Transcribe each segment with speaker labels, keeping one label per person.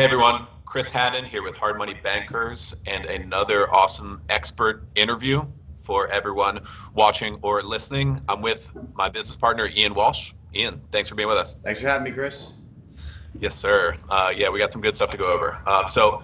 Speaker 1: Hey everyone, Chris Haddon here with Hard Money Bankers and another awesome expert interview for everyone watching or listening. I'm with my business partner, Ian Walsh. Ian, thanks for being with us.
Speaker 2: Thanks for having me, Chris.
Speaker 1: Yes, sir. Uh, yeah, we got some good stuff to go over. Uh, so,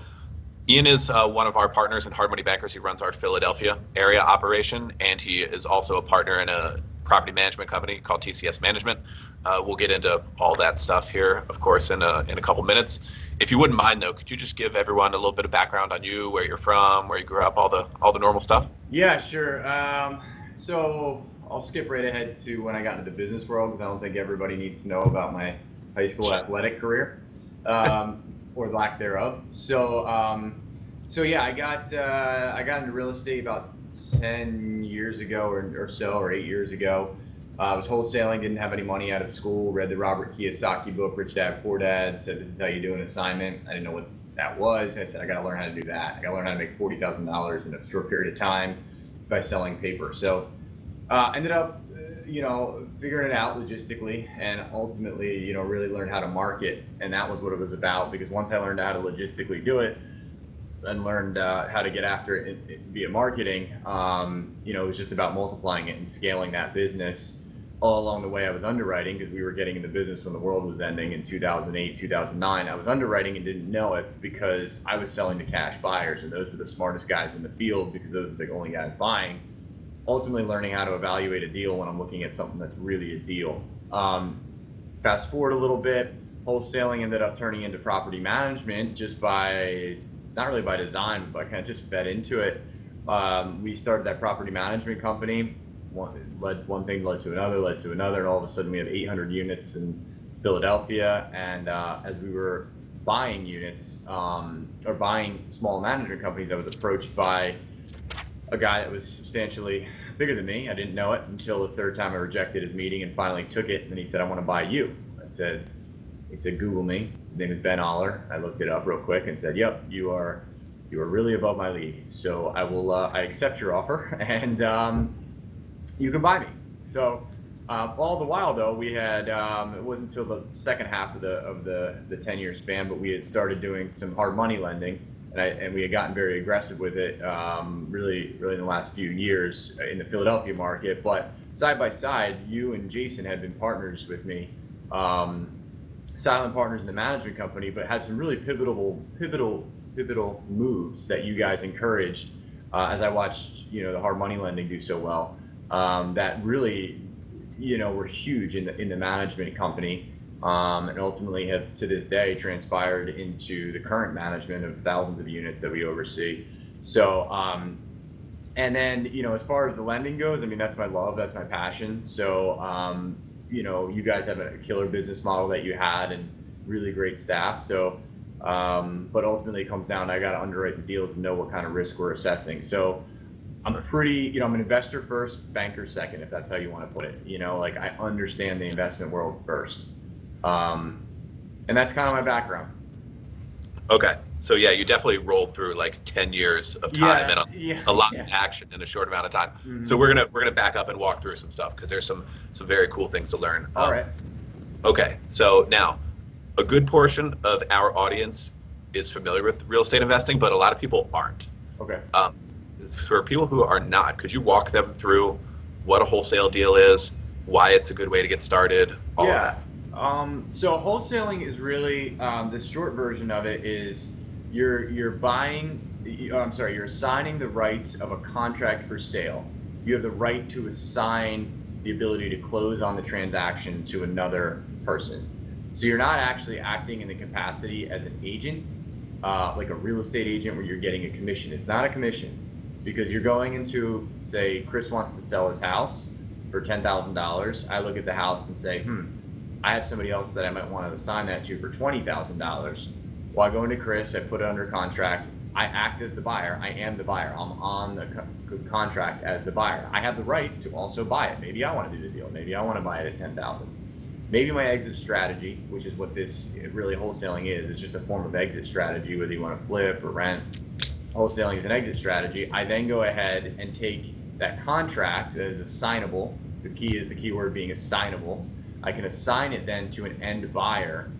Speaker 1: Ian is uh, one of our partners in Hard Money Bankers. He runs our Philadelphia area operation, and he is also a partner in a property management company called TCS Management. Uh, we'll get into all that stuff here, of course, in a, in a couple minutes. If you wouldn't mind, though, could you just give everyone a little bit of background on you, where you're from, where you grew up, all the all the normal stuff?
Speaker 2: Yeah, sure. Um, so I'll skip right ahead to when I got into the business world because I don't think everybody needs to know about my high school athletic career um, or lack thereof. So, um, so yeah, I got uh, I got into real estate about ten years ago or, or so, or eight years ago. Uh, I was wholesaling, didn't have any money out of school. Read the Robert Kiyosaki book, Rich Dad Poor Dad. Said this is how you do an assignment. I didn't know what that was. I said I got to learn how to do that. I got to learn how to make forty thousand dollars in a short period of time by selling paper. So, uh, ended up you know, figuring it out logistically and ultimately, you know, really learn how to market. And that was what it was about because once I learned how to logistically do it and learned uh, how to get after it via marketing, um, you know, it was just about multiplying it and scaling that business. All along the way, I was underwriting because we were getting into business when the world was ending in 2008, 2009. I was underwriting and didn't know it because I was selling to cash buyers, and those were the smartest guys in the field because those were the only guys buying ultimately learning how to evaluate a deal when I'm looking at something that's really a deal. Um, fast forward a little bit, wholesaling ended up turning into property management just by, not really by design, but kind of just fed into it. Um, we started that property management company. One, led one thing led to another, led to another, and all of a sudden we have 800 units in Philadelphia. And uh, as we were buying units um, or buying small management companies, I was approached by a guy that was substantially bigger than me. I didn't know it until the third time I rejected his meeting and finally took it. And he said, I want to buy you. I said, he said, Google me. His name is Ben Oller. I looked it up real quick and said, yep, you are, you are really above my league. So I will, uh, I accept your offer and um, you can buy me. So uh, all the while though, we had, um, it wasn't until the second half of the, of the, the 10 year span, but we had started doing some hard money lending and, I, and we had gotten very aggressive with it um, really, really in the last few years in the Philadelphia market. But side by side, you and Jason had been partners with me, um, silent partners in the management company, but had some really pivotal, pivotal, pivotal moves that you guys encouraged uh, as I watched, you know, the hard money lending do so well. Um, that really, you know, were huge in the in the management company um, and ultimately have to this day transpired into the current management of thousands of units that we oversee. So, um, and then, you know, as far as the lending goes, I mean, that's my love, that's my passion. So, um, you know, you guys have a killer business model that you had and really great staff. So, um, but ultimately it comes down, I got to underwrite the deals and know what kind of risk we're assessing. So, I'm pretty, you know, I'm an investor first, banker second, if that's how you want to put it. You know, like I understand the investment world first. Um, and that's kind of my background.
Speaker 1: Okay. So yeah, you definitely rolled through like 10 years of time yeah, and a, yeah, a lot yeah. of action in a short amount of time. Mm-hmm. So we're gonna we're gonna back up and walk through some stuff because there's some some very cool things to learn.
Speaker 2: All um, right.
Speaker 1: Okay. So now, a good portion of our audience is familiar with real estate investing, but a lot of people aren't.
Speaker 2: Okay.
Speaker 1: Um, for people who are not, could you walk them through what a wholesale deal is, why it's a good way to get started, all
Speaker 2: yeah. Um, so wholesaling is really um, the short version of it is you're you're buying. I'm sorry, you're assigning the rights of a contract for sale. You have the right to assign the ability to close on the transaction to another person. So you're not actually acting in the capacity as an agent, uh, like a real estate agent, where you're getting a commission. It's not a commission because you're going into, say, Chris wants to sell his house for ten thousand dollars. I look at the house and say, hmm I have somebody else that I might want to assign that to for twenty thousand dollars. Well, I go into Chris, I put it under contract. I act as the buyer. I am the buyer. I'm on the co- contract as the buyer. I have the right to also buy it. Maybe I want to do the deal. Maybe I want to buy it at ten thousand. Maybe my exit strategy, which is what this really wholesaling is, it's just a form of exit strategy, whether you want to flip or rent. Wholesaling is an exit strategy. I then go ahead and take that contract as assignable. The key is the key word being assignable I can assign it then to an end buyer,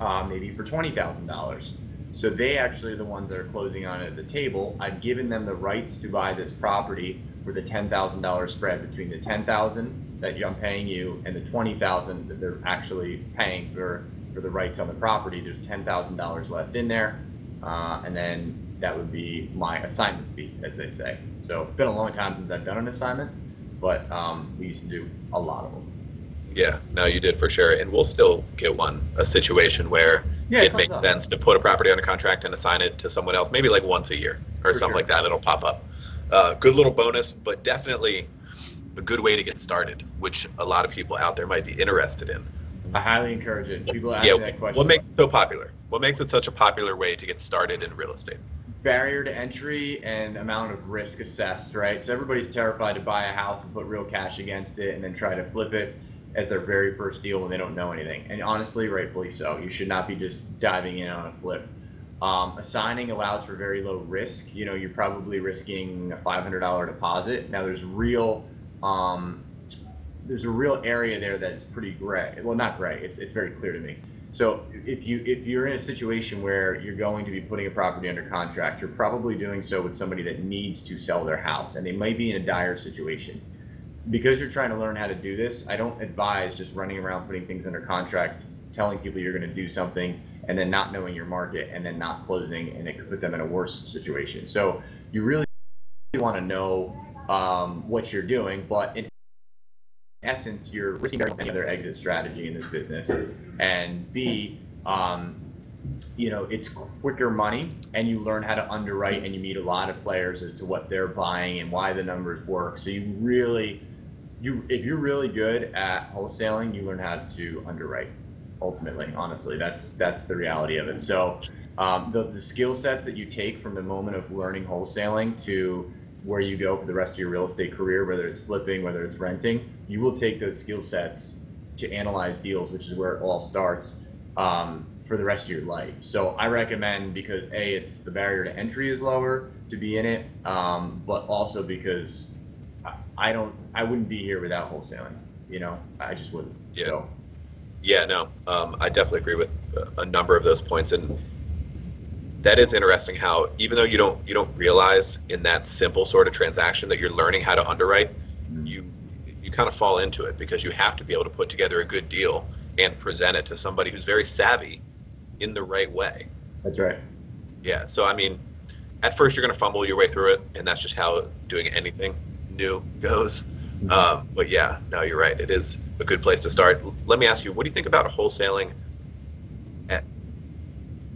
Speaker 2: uh, maybe for twenty thousand dollars. So they actually are the ones that are closing on it at the table. I've given them the rights to buy this property for the ten thousand dollar spread between the ten thousand that I'm paying you and the twenty thousand that they're actually paying for for the rights on the property. There's ten thousand dollars left in there, uh, and then that would be my assignment fee, as they say. So it's been a long time since I've done an assignment, but um, we used to do a lot of them.
Speaker 1: Yeah, no, you did for sure. And we'll still get one, a situation where
Speaker 2: Yeah, it
Speaker 1: it makes
Speaker 2: up.
Speaker 1: sense to put a property under contract and assign it to someone else, maybe like once a year or
Speaker 2: For
Speaker 1: something
Speaker 2: sure.
Speaker 1: like that. It'll pop up. Uh, good little bonus, but definitely a good way to get started, which a lot of people out there might be interested in.
Speaker 2: I highly encourage it. People ask
Speaker 1: Yeah,
Speaker 2: that question.
Speaker 1: what makes it so popular? What makes it such a popular way to get started in real estate?
Speaker 2: barrier to entry and amount of risk assessed, right? So everybody's terrified to buy a house and put real cash against it and then try to flip it as their very first deal when they don't know anything. And honestly, rightfully so. You should not be just diving in on a flip. Um, assigning allows for very low risk. You know, you're probably risking a $500 deposit. Now, there's real, um, there's a real area there that is pretty gray. Well, not gray. It's it's very clear to me. So if you if you're in a situation where you're going to be putting a property under contract, you're probably doing so with somebody that needs to sell their house, and they might be in a dire situation. Because you're trying to learn how to do this, I don't advise just running around putting things under contract, telling people you're going to do something, and then not knowing your market, and then not closing, and it could put them in a worse situation. So you really want to know um, what you're doing, but in essence, you're risking any other exit strategy in this business. And B, um, you know, it's quicker money, and you learn how to underwrite, and you meet a lot of players as to what they're buying and why the numbers work. So you really, you if you're really good at wholesaling, you learn how to underwrite. Ultimately, honestly, that's that's the reality of it. So um, the, the skill sets that you take from the moment of learning wholesaling to where you go for the rest of your real estate career, whether it's flipping, whether it's renting, you will take those skill sets to analyze deals, which is where it all starts um, for the rest of your life. So I recommend because a it's the barrier to entry is lower to be in it, um, but also because I- don't I wouldn't be here without wholesaling. You know, I just wouldn't.
Speaker 1: Yeah.
Speaker 2: So,
Speaker 1: Yeah, no, um, I definitely agree with a- a number of those points, and that is interesting. How even though you don't you don't realize in that simple sort of transaction that you're learning how to underwrite, you you kind of fall into it because you have to be able to put together a good deal and present it to somebody who's very savvy in the right way.
Speaker 2: that's right.
Speaker 1: Yeah, so I mean, at first you're going to fumble your way through it, and that's just how doing anything new goes. Um, but yeah, no, you're right. It is a good place to start. Let me ask you, what do you think about wholesaling? At,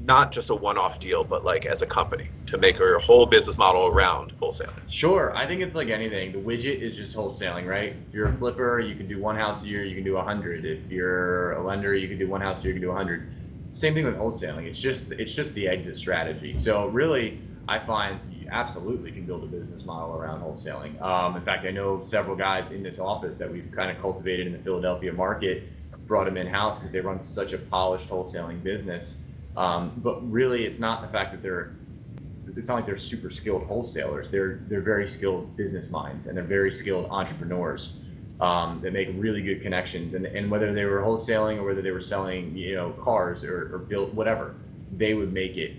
Speaker 1: not just a one-off deal, but like as a company to make your whole business model around wholesaling.
Speaker 2: Sure, I think it's like anything. The widget is just wholesaling, right? If you're a flipper, you can do one house a year, you can do a hundred. If you're a lender, you can do one house a year, you can do a hundred. Same thing with wholesaling. It's just it's just the exit strategy. So really, I find absolutely can build a business model around wholesaling. Um, in fact, I know several guys in this office that we've kind of cultivated in the Philadelphia market, brought them in house because they run such a polished wholesaling business. Um, but really, it's not the fact that they're it's not like they're super skilled wholesalers. They're they're very skilled business minds and they're very skilled entrepreneurs um, that make really good connections. And and whether they were wholesaling or whether they were selling you know cars or, or built whatever, they would make it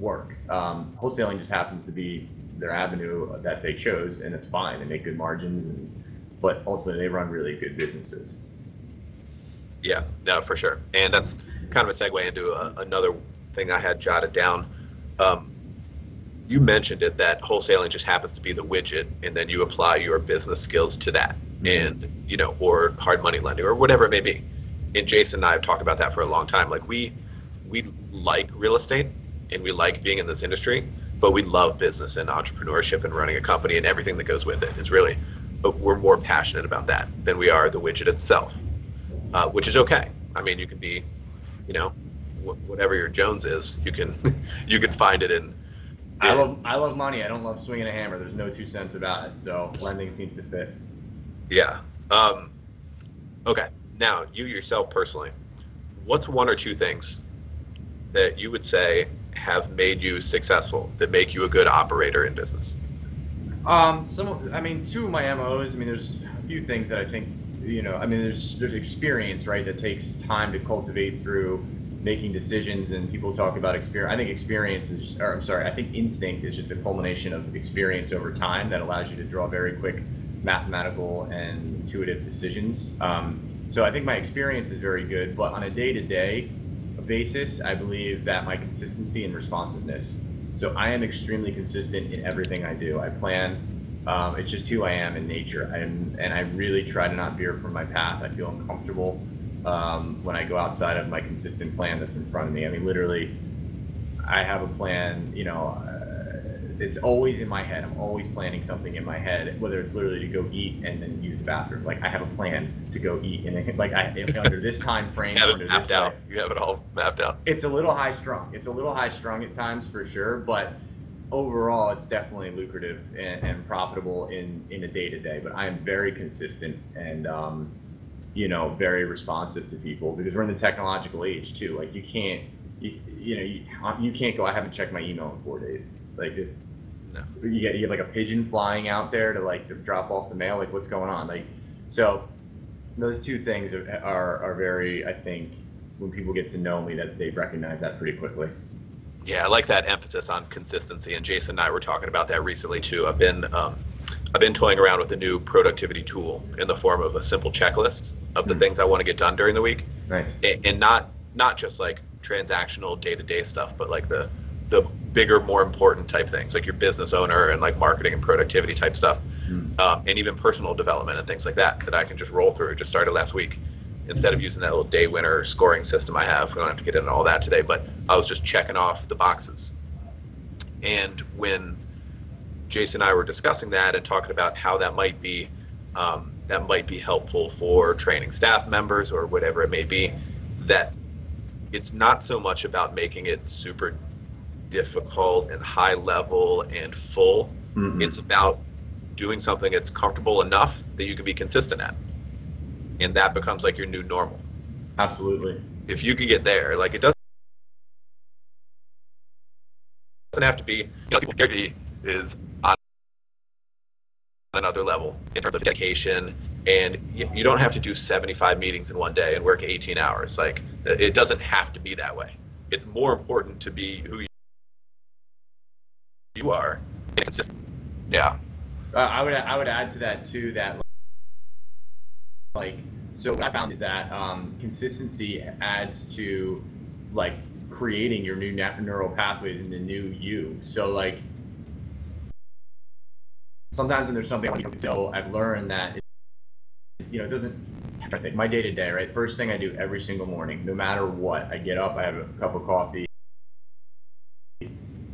Speaker 2: work. Um, wholesaling just happens to be their avenue that they chose, and it's fine. They make good margins, and but ultimately they run really good businesses.
Speaker 1: Yeah, no, for sure. And that's kind of a segue into a, another thing I had jotted down. Um, you mentioned it that wholesaling just happens to be the widget, and then you apply your business skills to that, and you know, or hard money lending, or whatever it may be. And Jason and I have talked about that for a long time. Like we, we like real estate, and we like being in this industry, but we love business and entrepreneurship and running a company and everything that goes with it. Is really, but we're more passionate about that than we are the widget itself uh, which is okay. I mean, you can be, you know, wh- whatever your Jones is, you can you can find it in.
Speaker 2: I love I love money. I don't love swinging a hammer. There's no two cents about it. So lending seems to fit.
Speaker 1: Yeah. Um, okay. Now, you yourself personally, what's one or two things that you would say have made you successful that make you a good operator in business?
Speaker 2: Um, some, I mean, two of my MOs. I mean, there's a few things that I think, you know, I mean, there's there's experience, right, that takes time to cultivate through making decisions and people talk about experience. I think experience is, or I'm sorry, I think instinct is just a culmination of experience over time that allows you to draw very quick mathematical and intuitive decisions. Um, so I think my experience is very good, but on a day to day basis, I believe that my consistency and responsiveness. So I am extremely consistent in everything I do. I plan. Um, it's just who I am in nature. I am, and I really try to not veer from my path. I feel uncomfortable um, when I go outside of my consistent plan that's in front of me. I mean, literally, I have a plan. You know, it's always in my head. I'm always planning something in my head, whether it's literally to go eat and then use the bathroom. Like I have a plan to go eat, and then, like I under this time frame.
Speaker 1: You have it mapped out. You have it all mapped out.
Speaker 2: It's a little high strung. It's a little high strung at times for sure, but overall, it's definitely lucrative and, and profitable in in a day to day. But I am very consistent and. Um, you know, very responsive to people because we're in the technological age too. Like you can't, you, you know, you, you can't go. I haven't checked my email in four days. Like this,
Speaker 1: No.
Speaker 2: you get you have like a pigeon flying out there to like to drop off the mail. Like what's going on? Like so, those two things are are, are very. I think when people get to know me, that they recognize that pretty quickly.
Speaker 1: Yeah, I like that emphasis on consistency. And Jason and I were talking about that recently too. I've been um, I've been toying around with a new productivity tool in the form of a simple checklist of the
Speaker 2: Mhm.
Speaker 1: things I want to get done during the week,
Speaker 2: Nice.
Speaker 1: and, and not not just like transactional day to day stuff, but like the the bigger, more important type things, like your business owner and like marketing and productivity type stuff,
Speaker 2: Mm.
Speaker 1: um, and even personal development and things like that that I can just roll through. Just started last week. Instead of using that little day winner scoring system I have, we don't have to get into all that today, but I was just checking off the boxes. And when Jason and I were discussing that and talking about how that might be um, that might be helpful for training staff members or whatever it may be, that it's not so much about making it super difficult and high level and full.
Speaker 2: Mhm.
Speaker 1: It's about doing something that's comfortable enough that you can be consistent at. And that becomes like your new normal.
Speaker 2: Absolutely.
Speaker 1: If you can get there, like it doesn't have to be, you know, people Gary is on another level in terms of dedication and you, you don't have to do 75 meetings in one day and work 18 hours like it doesn't have to be that way it's more important to be who you are consistent. yeah
Speaker 2: Uh, I would I would add to that too that like so what I found is that um, consistency adds to like creating your new neural pathways and the new you. So like sometimes when there's something I want to so I've learned that it, you know it doesn't my day to day right first thing I do every single morning no matter what I get up I have a cup of coffee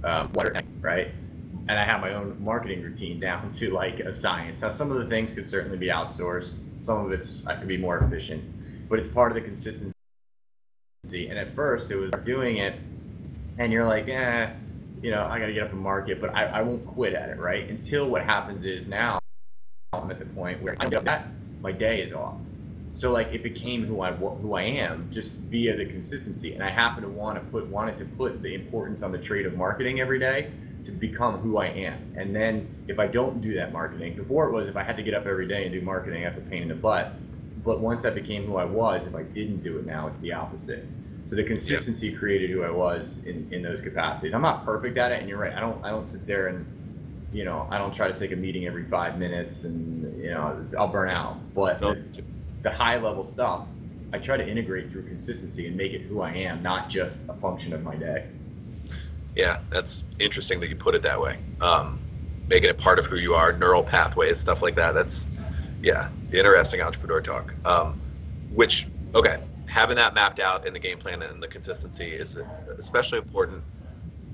Speaker 2: um, water right and I have my own marketing routine down to like a science. Now, some of the things could certainly be outsourced. Some of it's I could be more efficient, but it's part of the consistency. And at first, it was doing it, and you're like, eh, you know, I got to get up and market, but I, I won't quit at it, right? Until what happens is now I'm at the point where I get that my day is off. So like it became who I who I am just via the consistency, and I happen to want to put wanted to put the importance on the trade of marketing every day to become who I am. And then if I don't do that marketing, before it was if I had to get up every day and do marketing, that's a pain in the butt. But once I became who I was, if I didn't do it now, it's the opposite. So the consistency created who I was in, in those capacities. I'm not perfect at it, and you're right. I don't I don't sit there and you know I don't try to take a meeting every five minutes, and you know it's, I'll burn out. But the, the high level stuff, I try to integrate through consistency and make it who I am, not just a function of my day.
Speaker 1: Yeah, that's interesting that you put it that way. Um, making it part of who you are, neural pathways, stuff like that. That's, yeah, interesting entrepreneur talk. Um, which, okay, having that mapped out in the game plan and the consistency is especially important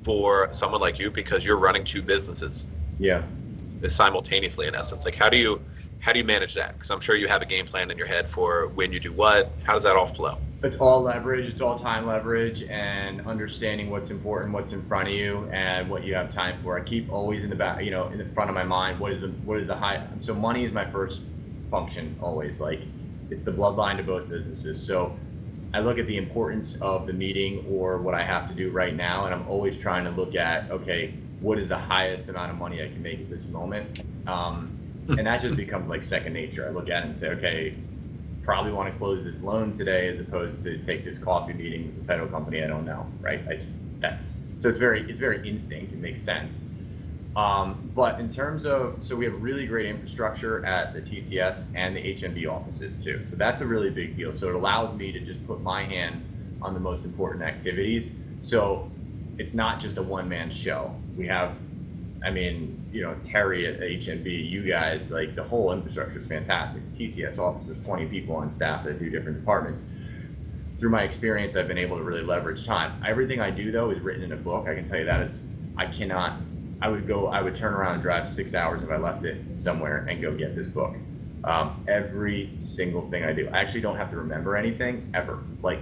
Speaker 1: for someone like you because you're running two businesses
Speaker 2: Yeah.
Speaker 1: simultaneously in essence. Like, how do you how do you manage that? Because I'm sure you have a game plan in your head for when you do what. How does that all flow?
Speaker 2: It's all leverage. It's all time leverage and understanding what's important, what's in front of you, and what you have time for. I keep always in the back, you know, in the front of my mind. What is the what is the high? So money is my first function always. Like it's the bloodline to both businesses. So I look at the importance of the meeting or what I have to do right now, and I'm always trying to look at okay, what is the highest amount of money I can make at this moment. Um, and that just becomes like second nature. I look at it and say, okay, probably want to close this loan today as opposed to take this coffee meeting with the title company. I don't know, right? I just that's so it's very it's very instinct. It makes sense. Um, but in terms of so we have really great infrastructure at the TCS and the HMB offices too. So that's a really big deal. So it allows me to just put my hands on the most important activities. So it's not just a one man show. We have I mean, you know, Terry at HMB, you guys, like the whole infrastructure is fantastic. The TCS office, there's 20 people on staff that do different departments. Through my experience, I've been able to really leverage time. Everything I do, though, is written in a book. I can tell you that is, I cannot, I would go, I would turn around and drive six hours if I left it somewhere and go get this book. Um, every single thing I do. I actually don't have to remember anything ever. Like,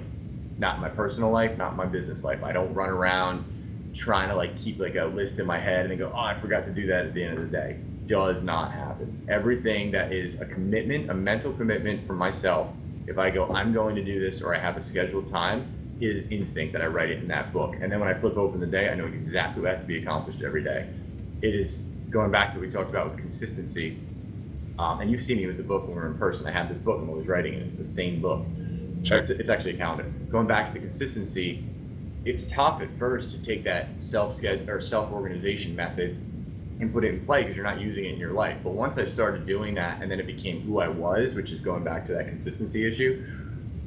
Speaker 2: not my personal life, not my business life. I don't run around trying to like keep like a list in my head and then go, oh, I forgot to do that at the end of the day. Does not happen. Everything that is a commitment, a mental commitment for myself, if I go, I'm going to do this or I have a scheduled time, is instinct that I write it in that book. And then when I flip open the day, I know exactly what has to be accomplished every day. It is going back to what we talked about with consistency. Um, and you've seen me with the book when we're in person. I have this book, and I'm always writing it. It's the same book.
Speaker 1: Sure.
Speaker 2: It's, it's actually a calendar. Going back to the consistency, it's tough at first to take that self or self organization method and put it in play because you're not using it in your life. But once I started doing that, and then it became who I was, which is going back to that consistency issue,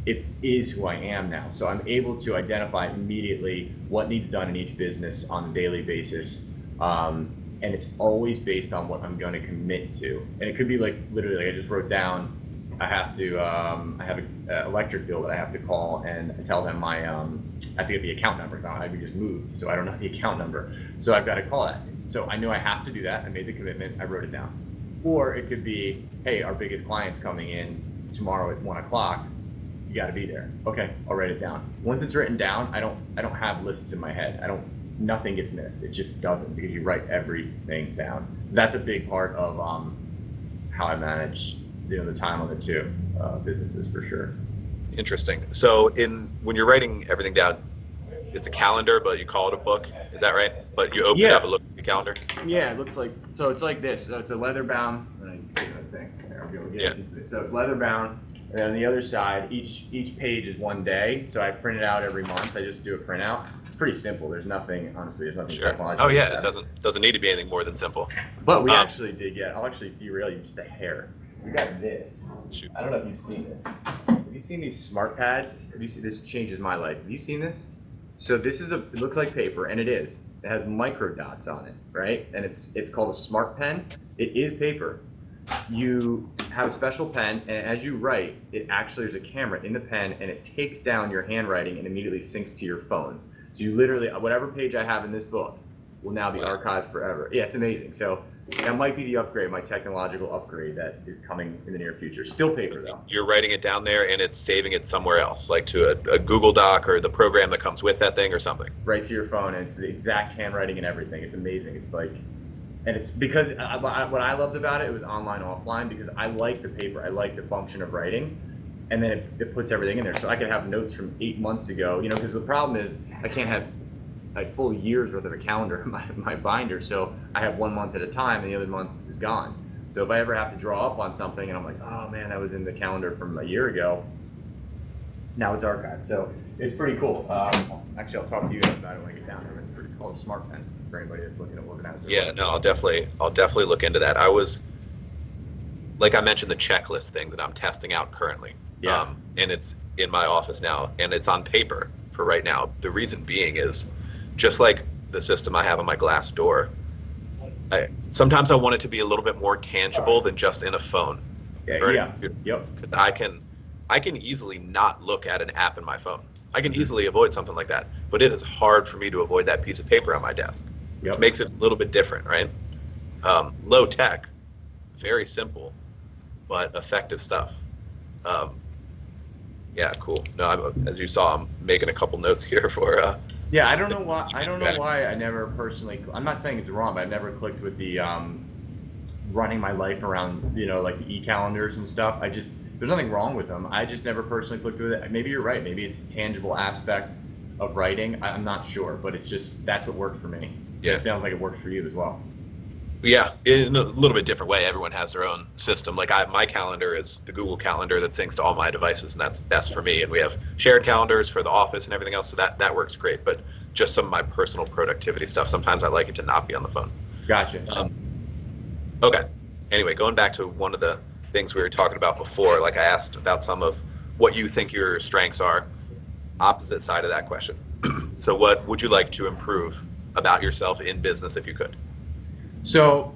Speaker 2: it is who I am now. So I'm able to identify immediately what needs done in each business on a daily basis. Um, and it's always based on what I'm going to commit to. And it could be like literally, like I just wrote down I have to um, I have an electric bill that I have to call and tell them my um, I have to get the account number. Now I just moved, so I don't know the account number. So I've got to call that. So I knew I have to do that. I made the commitment. I wrote it down. Or it could be, hey, our biggest client's coming in tomorrow at one o'clock. You got to be there. Okay, I'll write it down. Once it's written down, I don't I don't have lists in my head. I don't nothing gets missed. It just doesn't because you write everything down. So that's a big part of um, how I manage you know the time on the two uh, businesses for sure.
Speaker 1: Interesting. So in when you're writing everything down, it's a calendar, but you call it a book. Is that right? But you open yeah. it up, it looks like a calendar.
Speaker 2: Yeah, it looks like so. It's like this. So it's a leather bound. I can see that thing. yeah. So leather bound, and on the other side, each each page is one day. So I print it out every month. I just do a printout. It's pretty simple. There's nothing, honestly. There's nothing.
Speaker 1: Sure. Oh yeah, it doesn't doesn't need to be anything more than simple.
Speaker 2: But we um, actually did get. I'll actually derail you just a hair we got this. Shoot. I don't know if you've seen this. Have you seen these smart pads? Have you seen this? Changes my life. Have you seen this? So this is a. It looks like paper, and it is. It has micro dots on it, right? And it's it's called a smart pen. It is paper. You have a special pen, and as you write, it actually there's a camera in the pen, and it takes down your handwriting and immediately syncs to your phone. So you literally, whatever page I have in this book, will now be archived forever. Yeah, it's amazing. So that might be the upgrade, my technological upgrade that is coming in the near future. Still paper though.
Speaker 1: You're writing it down there and it's saving it somewhere else, like to a, a, Google Doc or the program that comes with that thing or something.
Speaker 2: Right to your phone, and it's the exact handwriting and everything. It's amazing. It's like, and it's because I, I, what I loved about it, it was online, offline, because I like the paper. I like the function of writing. And then it, it puts everything in there. So I could have notes from eight months ago, you know, because the problem is I can't have a full year's worth of a calendar in my, my binder. So I have one month at a time and the other month is gone. So if I ever have to draw up on something and I'm like, oh man, that was in the calendar from a year ago, now it's archived. So it's pretty cool. Um, actually, I'll talk to you guys about it when I get down there. It's, pretty, it's called a smart pen for anybody that's looking organize their
Speaker 1: Yeah, no, I'll definitely, I'll definitely look into that. I was, like I mentioned, the checklist thing that I'm testing out currently.
Speaker 2: Yeah. Um,
Speaker 1: and it's in my office now, and it's on paper for right now. The reason being is just like the system I have on my glass door. I, sometimes I want it to be a little bit more tangible than just in a phone.
Speaker 2: Yeah, yeah,
Speaker 1: yep. Because I can, I can easily not look at an app in my phone. I can easily avoid something like that, but it is hard for me to avoid that piece of paper on my desk, yep. which makes it a little bit different, right? Um, low tech, very simple, but effective stuff. Um, yeah, cool. No, I'm, as you saw, I'm making a couple notes here for uh,
Speaker 2: yeah, I don't know why. I don't know why I never personally. I'm not saying it's wrong, but I've never clicked with the um, running my life around, you know, like the e-calendars and stuff. I just there's nothing wrong with them. I just never personally clicked with it. Maybe you're right. Maybe it's the tangible aspect of writing. I'm not sure, but it's just that's what worked for me.
Speaker 1: Yeah,
Speaker 2: it sounds like it works for you as well.
Speaker 1: Yeah, in a little bit different way. Everyone has their own system. Like I, my calendar is the Google Calendar that syncs to all my devices, and that's best for me. And we have shared calendars for the office and everything else, so that that works great. But just some of my personal productivity stuff, sometimes I like it to not be on the phone.
Speaker 2: Gotcha.
Speaker 1: Um, okay. Anyway, going back to one of the things we were talking about before, like I asked about some of what you think your strengths are. Opposite side of that question. so, what would you like to improve about yourself in business if you could?
Speaker 2: So,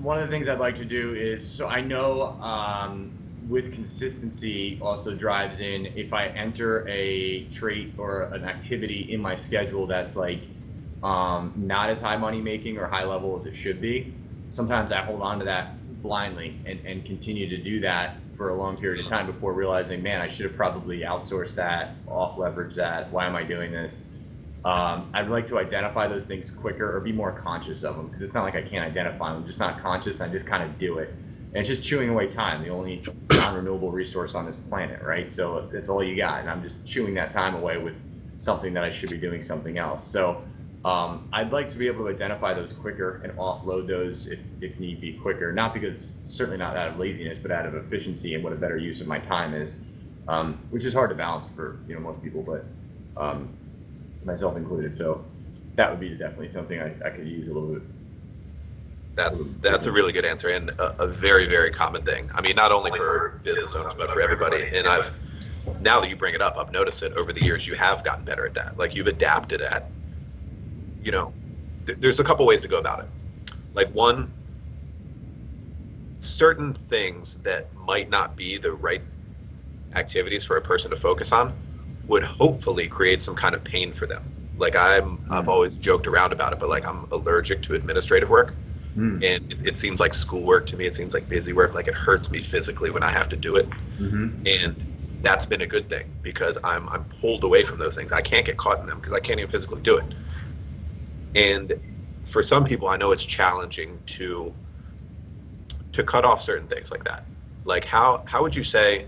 Speaker 2: one of the things I'd like to do is so I know um, with consistency also drives in if I enter a trait or an activity in my schedule that's like um, not as high money making or high level as it should be. Sometimes I hold on to that blindly and, and continue to do that for a long period of time before realizing, man, I should have probably outsourced that, off leverage that. Why am I doing this? Um, I'd like to identify those things quicker or be more conscious of them because it's not like I can't identify them. I'm just not conscious. I just kind of do it. And it's just chewing away time, the only non renewable resource on this planet, right? So that's all you got. And I'm just chewing that time away with something that I should be doing something else. So um, I'd like to be able to identify those quicker and offload those if, if need be quicker. Not because, certainly not out of laziness, but out of efficiency and what a better use of my time is, um, which is hard to balance for you know most people. But um, myself included. So that would be definitely something I, I could use a little bit.
Speaker 1: That's that's a really good answer and a, a, very very common thing. I mean, not only for business owners but for everybody. And I've now that you bring it up, I've noticed it over the years. You have gotten better at that. Like you've adapted at, you know, th- there's a couple ways to go about it. Like one, certain things that might not be the right activities for a person to focus on would hopefully create some kind of pain for them. Like I'm, mm. I've always joked around about it, but like I'm allergic to administrative work, mm. and it, it, seems like schoolwork to me. It seems like busy work. Like it hurts me physically when I have to do it, mm-hmm. and that's been a good thing because I'm I'm pulled away from those things. I can't get caught in them because I can't even physically do it. And for some people, I know it's challenging to to cut off certain things like that. Like how how would you say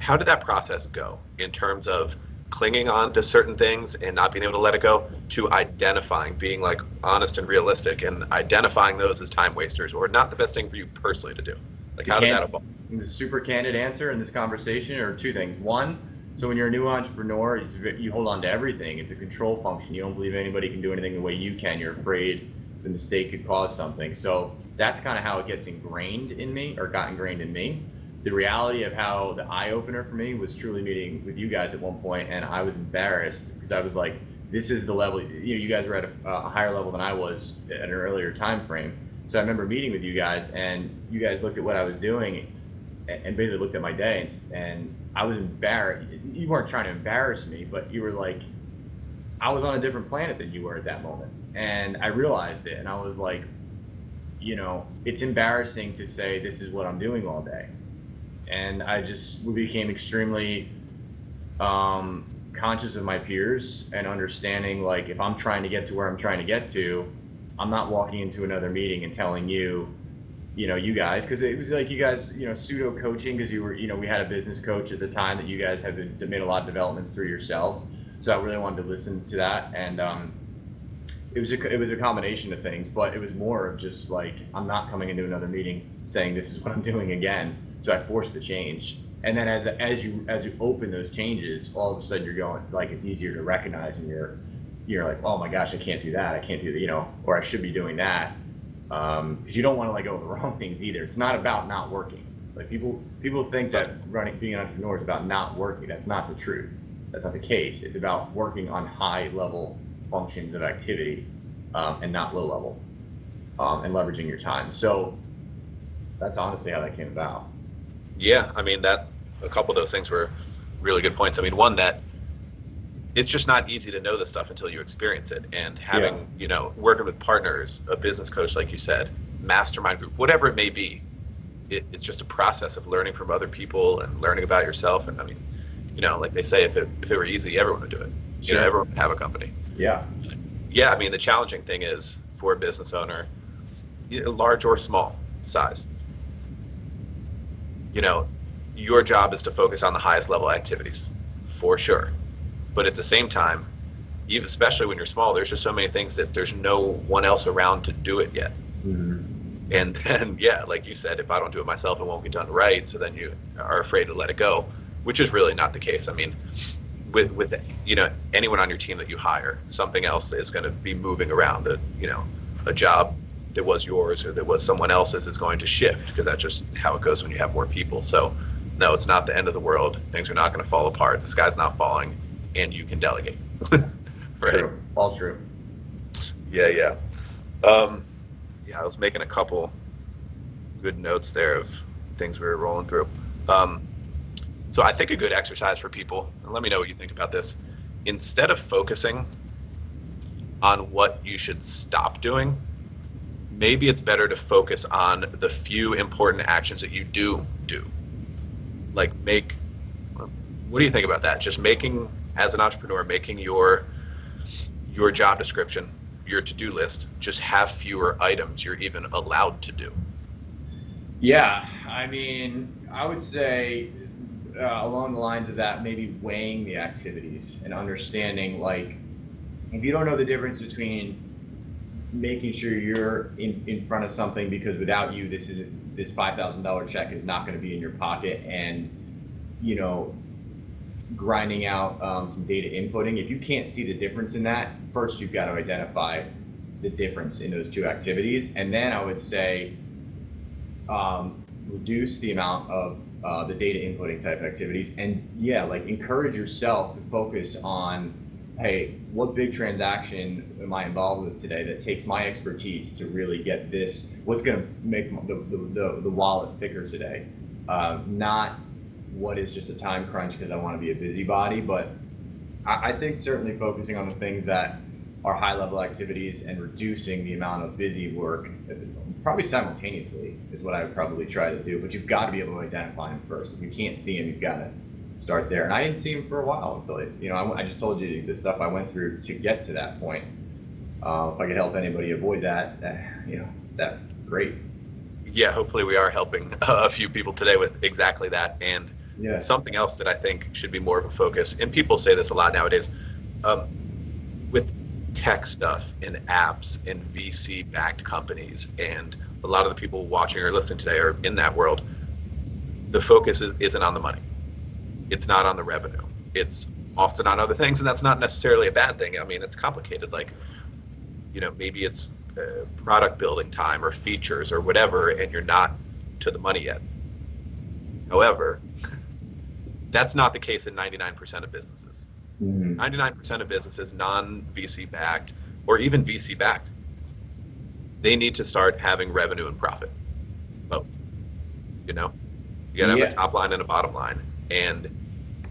Speaker 1: how did that process go in terms of clinging on to certain things and not being able to let it go to identifying being like honest and realistic and identifying those as time wasters or not the best thing for you personally to do? Like how did that evolve?
Speaker 2: the super candid answer in this conversation are two things. One so when you're a new entrepreneur you hold on to everything. It's a control function. You don't believe anybody can do anything the way you can. You're afraid the mistake could cause something. So that's kind of how it gets ingrained in me or got ingrained in me the reality of how the eye opener for me was truly meeting with you guys at one point, and I was embarrassed because I was like, "This is the level." You know, you guys were at a, a, higher level than I was at an earlier time frame. So I remember meeting with you guys, and you guys looked at what I was doing, and basically looked at my day, and, and I was embarrassed. You weren't trying to embarrass me, but you were like, I was on a different planet than you were at that moment, and I realized it, and I was like, you know, it's embarrassing to say this is what I'm doing all day and I just became extremely um, conscious of my peers and understanding like if I'm trying to get to where I'm trying to get to, I'm not walking into another meeting and telling you, you know, you guys because it was like you guys, you know, pseudo coaching because you were, you know, we had a business coach at the time that you guys had made a lot of developments through yourselves. So I really wanted to listen to that and. Um, it was a, it was a combination of things, but it was more of just like I'm not coming into another meeting saying this is what I'm doing again. So I forced the change, and then as as you as you open those changes, all of a sudden you're going like it's easier to recognize, and you're you're like, oh my gosh, I can't do that. I can't do that, you know, or I should be doing that because um, you don't want to like go the wrong things either. It's not about not working. Like people people think that running being an entrepreneur is about not working. That's not the truth. That's not the case. It's about working on high level functions of activity um, and not low level um, and leveraging your time. So that's honestly how that came about.
Speaker 1: Yeah, I mean that a couple of those things were really good points. I mean, one that it's just not easy to know this stuff until you experience it, and having yeah. you know working with partners, a business coach, like you said, mastermind group, whatever it may be, it, it's just a process of learning from other people and learning about yourself. And I mean, you know, like they say, if it if it were easy, everyone would do it. Sure. You know, everyone would have a company.
Speaker 2: Yeah.
Speaker 1: Yeah, I mean, the challenging thing is for a business owner, large or small size, you know, your job is to focus on the highest level activities, for sure. But at the same time, even especially when you're small, there's just so many things that there's no one else around to do it yet. Mm-hmm. And then, yeah, like you said, if I don't do it myself, it won't be done right. So then you are afraid to let it go, which is really not the case. I mean, with with you know anyone on your team that you hire, something else is going to be moving around. A you know a job that was yours or that was someone else's is going to shift because that's just how it goes when you have more people. So no, it's not the end of the world. Things are not going to fall apart. The sky's not falling, and you can delegate.
Speaker 2: right. True. All true.
Speaker 1: Yeah, yeah. Um, yeah, I was making a couple good notes there of things we were rolling through. Um, so I think a good exercise for people, and let me know what you think about this. Instead of focusing on what you should stop doing, maybe it's better to focus on the few important actions that you do do. Like make what do you think about that? Just making as an entrepreneur, making your your job description, your to-do list, just have fewer items you're even allowed to do.
Speaker 2: Yeah, I mean, I would say uh, along the lines of that, maybe weighing the activities and understanding like if you don't know the difference between making sure you're in, in front of something because without you this is this five thousand dollar check is not going to be in your pocket. And you know grinding out um, some data inputting if you can't see the difference in that first you've got to identify the difference in those two activities. And then i would say um, reduce the amount of uh, the data inputting type activities. And yeah like encourage yourself to focus on hey what big transaction am i involved with today that takes my expertise to really get this what's going to make the, the, the, wallet thicker today uh, not what is just a time crunch because i want to be a busybody but I, I think certainly focusing on the things that are high level activities and reducing the amount of busy work probably simultaneously is what I would probably try to do. But you've got to be able to identify them first. If you can't see them, you've got to start there. And I didn't see him for a while until it, you know I, I just told you the stuff I went through to get to that point. Uh, if I could help anybody avoid that, that you know, that great.
Speaker 1: Yeah, hopefully we are helping a few people today with exactly that. And yeah. something else that I think should be more of a focus, and people say this a lot nowadays, um, with tech stuff and apps and VC backed companies. And a lot of the people watching or listening today are in that world. The focus is, isn't on the money, it's not on the revenue. It's often on other things, and that's not necessarily a bad thing. I mean, it's complicated. Like, you know, maybe it's uh, product building time or features or whatever, and you're not to the money yet. However, that's not the case in 99% of businesses. Mm-hmm. 99% of businesses, non VC backed or even VC backed, they need to start having revenue and profit. Both. You know, you got to have yeah. a top line and a bottom line. And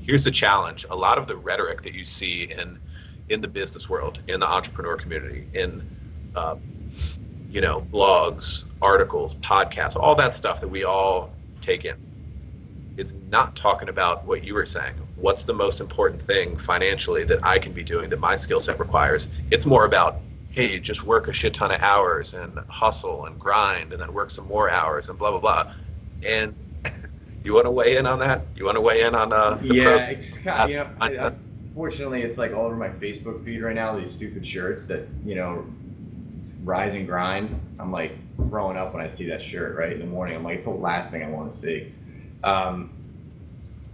Speaker 1: here's the challenge a lot of the rhetoric that you see in in the business world, in the entrepreneur community, in um, you know blogs, articles, podcasts, all that stuff that we all take in is not talking about what you were saying. What's the most important thing financially that I can be doing that my skill set requires? It's more about, hey, just work a shit ton of hours and hustle and grind and then work some more hours and blah, blah, blah. And you want to weigh in on that? You want to weigh in on uh, the
Speaker 2: yeah, pros? It's, you know, I, unfortunately, it's like all over my Facebook feed right now, these stupid shirts that, you know, rise and grind. I'm like growing up when I see that shirt, right, in the morning. I'm like, it's the last thing I want to see um,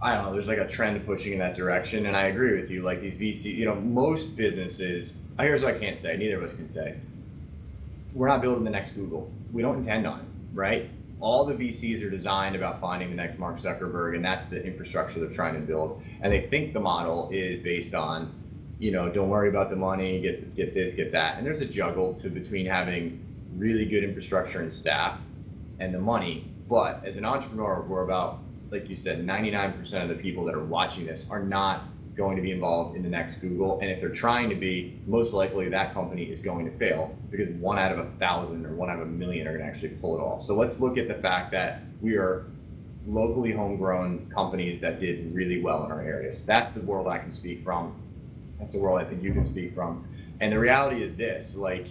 Speaker 2: I don't know. There's like a trend pushing in that direction, and I agree with you. Like these VC, you know, most businesses. Here's what I can't say. Neither of us can say. We're not building the next Google. We don't intend on, right? All the VCs are designed about finding the next Mark Zuckerberg, and that's the infrastructure they're trying to build. And they think the model is based on, you know, don't worry about the money, get get this, get that. And there's a juggle to between having really good infrastructure and staff and the money but as an entrepreneur, we're about, like you said, 99% of the people that are watching this are not going to be involved in the next Google. And if they're trying to be, most likely that company is going to fail because one out of a thousand or one out of a million are going to actually pull it off. So let's look at the fact that we are locally homegrown companies that did really well in our areas. That's the world I can speak from. That's the world I think you can speak from. And the reality is this like,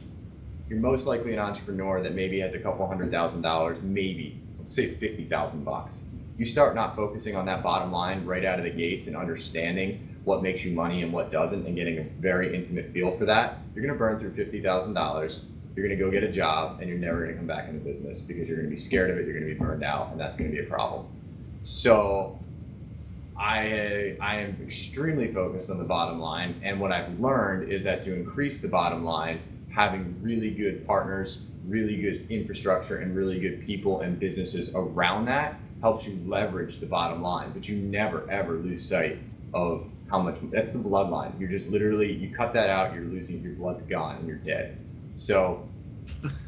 Speaker 2: you're most likely an entrepreneur that maybe has a couple hundred thousand dollars, maybe let's say 50,000 bucks. You start not focusing on that bottom line right out of the gates and understanding what makes you money and what doesn't and getting a very intimate feel for that, you're going to burn through $50,000 you're going to go get a job and you're never going to come back in the business because you're going to be scared of it, you're going to be burned out, and that's going to be a problem. So I I am extremely focused on the bottom line, and what I've learned is that to increase the bottom line, having really good partners, really good infrastructure, and really good people and businesses around that helps you leverage the bottom line. But you never ever lose sight of how much that's the bloodline. You're just literally you cut that out, you're losing your blood's gone and you're dead. So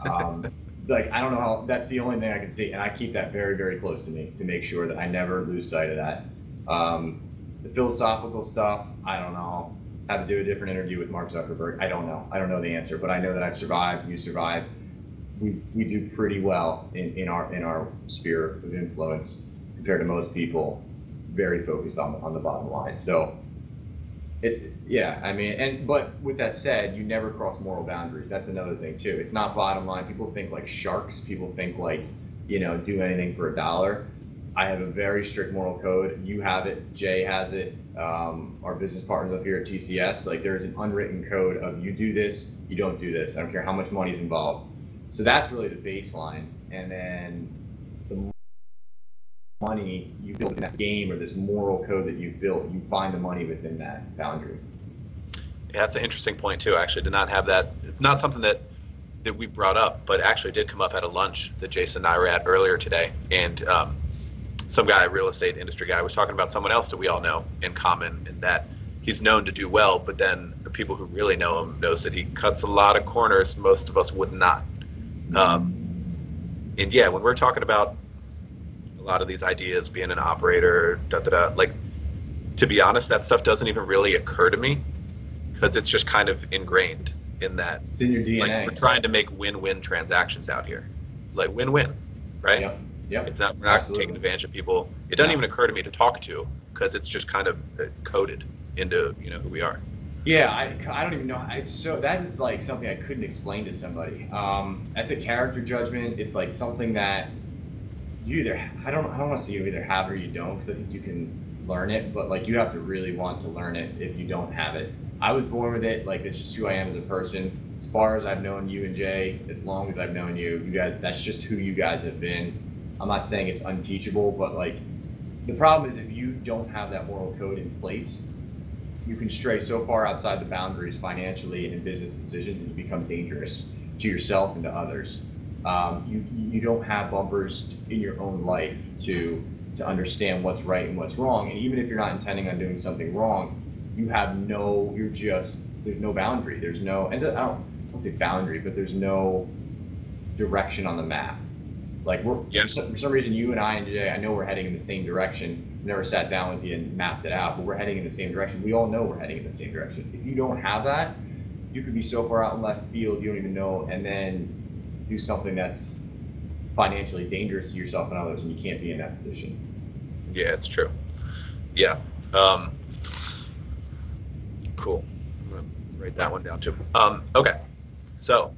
Speaker 2: um, like I don't know how that's the only thing I can see, and I keep that very very close to me to make sure that I never lose sight of that. Um, the philosophical stuff, I don't know. Have to do a different interview with Mark Zuckerberg. I don't know. I don't know the answer, but I know that I've survived. You survived. We, we do pretty well in, in our in our sphere of influence compared to most people. Very focused on on the bottom line. So it yeah i mean and but with that said you never cross moral boundaries that's another thing too it's not bottom line people think like sharks people think like you know do anything for a dollar I have a very strict moral code. You have it. Jay has it. Um, our business partners up here at TCS, like there's an unwritten code of you do this, you don't do this. I don't care how much money is involved. So that's really the baseline, and then the money you build in that game or this moral code that you've built, you find the money within that boundary.
Speaker 1: Yeah, that's an interesting point too. Actually, did not have that. It's not something that that we brought up, but actually did come up at a lunch that Jason and I were at earlier today, and. Um, some guy, real estate industry guy, was talking about someone else that we all know in common, and that he's known to do well, but then the people who really know him knows that he cuts a lot of corners most of us would not. Um, and yeah, when we're talking about lot of these ideas, being an operator, da da da, like to be honest, that stuff doesn't even really occur to me because it's just kind of ingrained in that.
Speaker 2: It's in your DNA.
Speaker 1: Like we're trying to make win-win transactions out here, like win-win, right?
Speaker 2: Yep. Yep.
Speaker 1: It's not we're not
Speaker 2: Absolutely.
Speaker 1: taking advantage of people. It doesn't
Speaker 2: No.
Speaker 1: even occur to me to talk to because it's just kind of uh, coded into you know who we are.
Speaker 2: Yeah, I, I don't even know. It's so that is like something I couldn't explain to somebody. Um, that's a character judgment. It's like something that you either I don't I don't want to say you either have or you don't because I think you can learn it, but like you have to really want to learn it if you don't have it. I was born with it. Like it's just who I am as a person. As far as I've known you and Jay, as long as I've known you, you guys, that's just who you guys have been. I'm not saying it's unteachable, but like the problem is if you don't have that moral code in place, you can stray so far outside the boundaries financially and in business decisions that you become dangerous to yourself and to others. Um, you you don't have bumpers in your own life to to understand what's right and what's wrong. And even if you're not intending on doing something wrong, you have no. You're just there's no boundary. There's no. And I don't, I don't say boundary, but there's no direction on the map. Like we're some, for some reason you and I and Jay, I know we're heading in the same direction. Never sat down with you and mapped it out, but we're heading in the same direction. We all know we're heading in the same direction. If you don't have that, you could be so far out in left field you don't even know, and then do something that's financially dangerous to yourself and others, and you can't be in that position.
Speaker 1: Yeah, it's true. Yeah. Um, cool. I'm gonna write that one down too. Um, okay. So,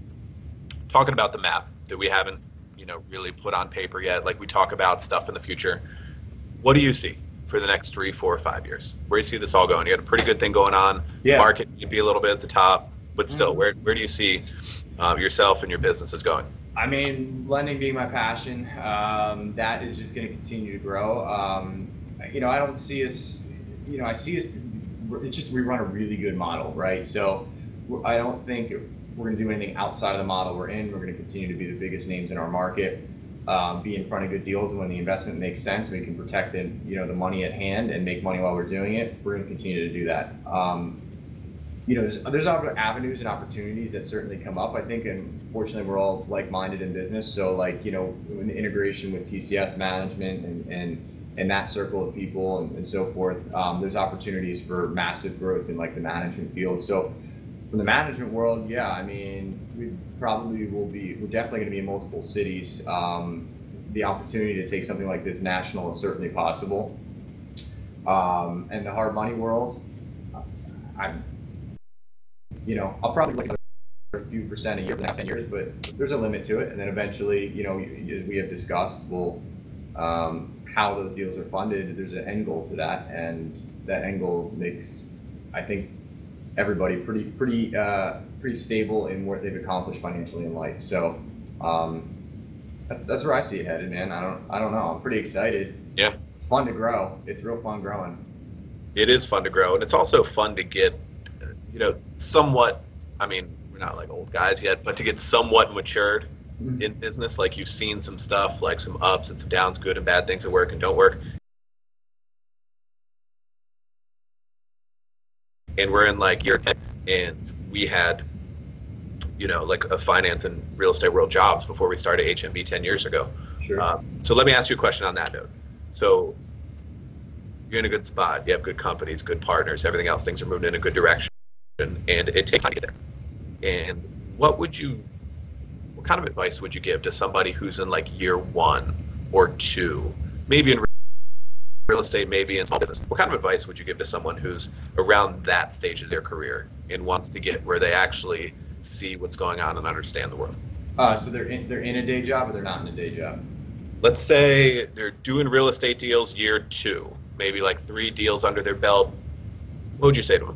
Speaker 1: talking about the map that we haven't, you know, really put on paper yet. Like we talk about stuff in the future. What do you see for the next three, four, five years? Where do you see this all going? You got a pretty good thing going on.
Speaker 2: Yeah.
Speaker 1: Market might be a little bit at the top, but still,
Speaker 2: Mhm.
Speaker 1: where where do you see um, yourself and your business is going?
Speaker 2: I mean, lending being my passion, um, that is just going to continue to grow. Um, you know, I don't see us, you know, I see us, it's just we run a really good model, right? So I don't think we're going to do anything outside of the model we're in. We're going to continue to be the biggest names in our market, um, be in front of good deals, and when the investment makes sense, we can protect the, you know, the money at hand and make money while we're doing it. We're going to continue to do that. Um, you know, there's there's avenues and opportunities that certainly come up. I think, and fortunately, we're all like-minded in business. So, like, you know, in integration with TCS management and and and that circle of people and, and so forth, um, there's opportunities for massive growth in like the management field. So, from the management world, yeah, I mean, we probably will be. We're definitely going to be in multiple cities. Um, the opportunity to take something like this national is certainly possible. Um, and the hard money world, I'm you know, I'll probably like a few percent a year for the next 10 years, but there's a limit to it. And then eventually, you know, as we have discussed, we'll, um, how those deals are funded, there's an end goal to that. And that end goal makes, I think, everybody pretty pretty uh, pretty stable in what they've accomplished financially in life. So um, that's that's where I see it headed, man. I don't I don't know. I'm pretty excited.
Speaker 1: Yeah.
Speaker 2: It's fun to grow. It's real fun growing.
Speaker 1: It is fun to grow, and it's also fun to get, you know, somewhat. I mean, we're not like old guys yet, but to get somewhat matured
Speaker 2: Mhm.
Speaker 1: in business, like you've seen some stuff, like some ups and some downs, good and bad things that work and don't work. And we're in like year 10, and we had, you know, like a finance and real estate world jobs before we started HMB 10 years ago.
Speaker 2: Sure.
Speaker 1: Um, so let me ask you a question on that note. So you're in a good spot. You have good companies, good partners, everything else. Things are moving in a good direction, and it takes time to get there. And what would you, what kind of advice would you give to somebody who's in like year one or two, maybe in real estate, maybe in small business? What kind of advice would you give to someone who's around that stage of their career and wants to get where they actually see what's going on and understand the world?
Speaker 2: Uh, so they're in, they're in a day job or they're not in a day job.
Speaker 1: let's say they're doing real estate deals year two, maybe like three deals under their belt. What would you say to them?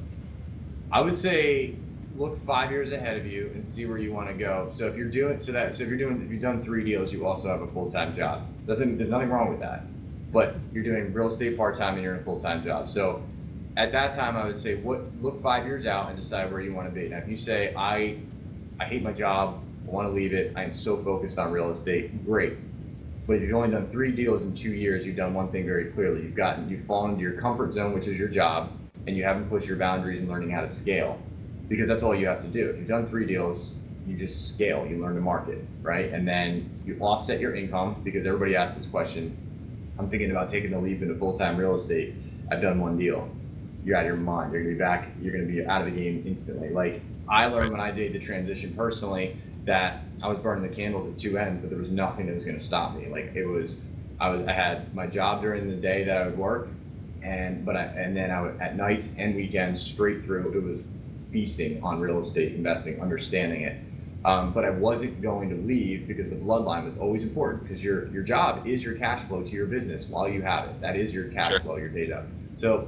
Speaker 2: I would say look five years ahead of you and see where you want to go. So if you're doing so that so if you're doing if you've done three deals, you also have a full time job. Doesn't there's nothing wrong with that. But you're doing real estate part time and you're in a full time job. So at that time, I would say what look five years out and decide where you want to be. Now, if you say I I hate my job, I want to leave it, I am so focused on real estate, great. But if you've only done three deals in two years, you've done one thing very clearly. You've gotten you've fallen into your comfort zone, which is your job, and you haven't pushed your boundaries in learning how to scale. Because that's all you have to do. If you've done three deals, you just scale, you learn to market, right? And then you offset your income because everybody asks this question. I'm thinking about taking the leap into full time real estate. I've done one deal. You're out of your mind. You're gonna be back, you're gonna be out of the game instantly. Like I learned when I did the transition personally that I was burning the candles at two ends, but there was nothing that was gonna stop me. Like it was I was I had my job during the day that I would work and but I and then I would at nights and weekends straight through it was feasting on real estate investing, understanding it. Um, but I wasn't going to leave because the bloodline was always important because your your job is your cash flow to your business while you have it. That is your cash
Speaker 1: Sure.
Speaker 2: flow, your job. So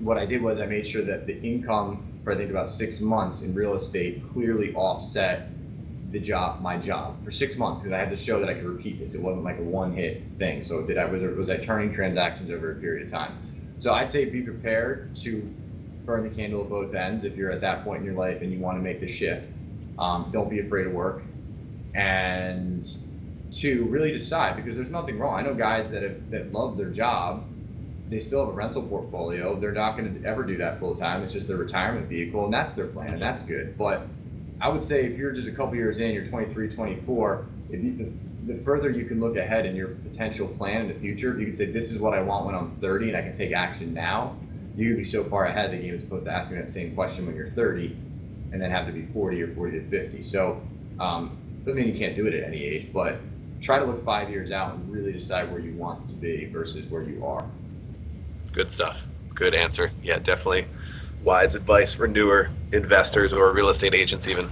Speaker 2: what I did was I made sure that the income for I think about six months in real estate clearly offset the job, my job for six months because I had to show that I could repeat this. It wasn't like a one hit thing. So did I was was I turning transactions over a period of time? So I'd say be prepared to burn the candle at both ends if you're at that point in your life and you want to make the shift. Um, don't be afraid of work, and to really decide because there's nothing wrong. I know guys that have that love their job. They still have a rental portfolio. They're not going to ever do that full time. It's just their retirement vehicle, and that's their plan, and that's good. But I would say if you're just a couple years in, you're 23, 24, if you, the, the further you can look ahead in your potential plan in the future, you can say, this is what I want when I'm 30 and I can take action now. You could be so far ahead game is supposed to ask you that same question when you're 30 and then have to be 40 or 40 to 50. So, um, doesn't mean you can't do it at any age, but try to look five years out and really decide where you want to be versus where you are.
Speaker 1: Good stuff. Good answer. Yeah, definitely wise advice for newer investors or real estate agents even.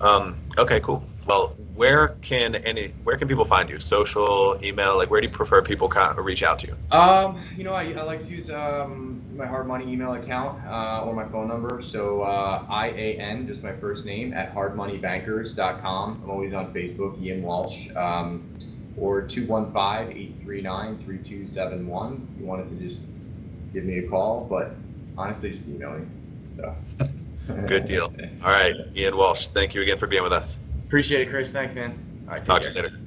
Speaker 1: Um, okay, cool. Well, where can any where can people find you? Social, email, like where do you prefer people of reach out to you?
Speaker 2: Um, you know, I, I like to use um, my hard money email account uh, or my phone number. So uh, IAN, just my first name, at hardmoneybankers.com. I'm always on Facebook, Ian Walsh, um, or 215 839 3271. You wanted to just give me a call, but honestly, just email me. So.
Speaker 1: Good deal. All right, Ian Walsh, thank you again for being with us.
Speaker 2: Appreciate it, Chris. Thanks, man. All right, take
Speaker 1: Talk to
Speaker 2: care.
Speaker 1: you later.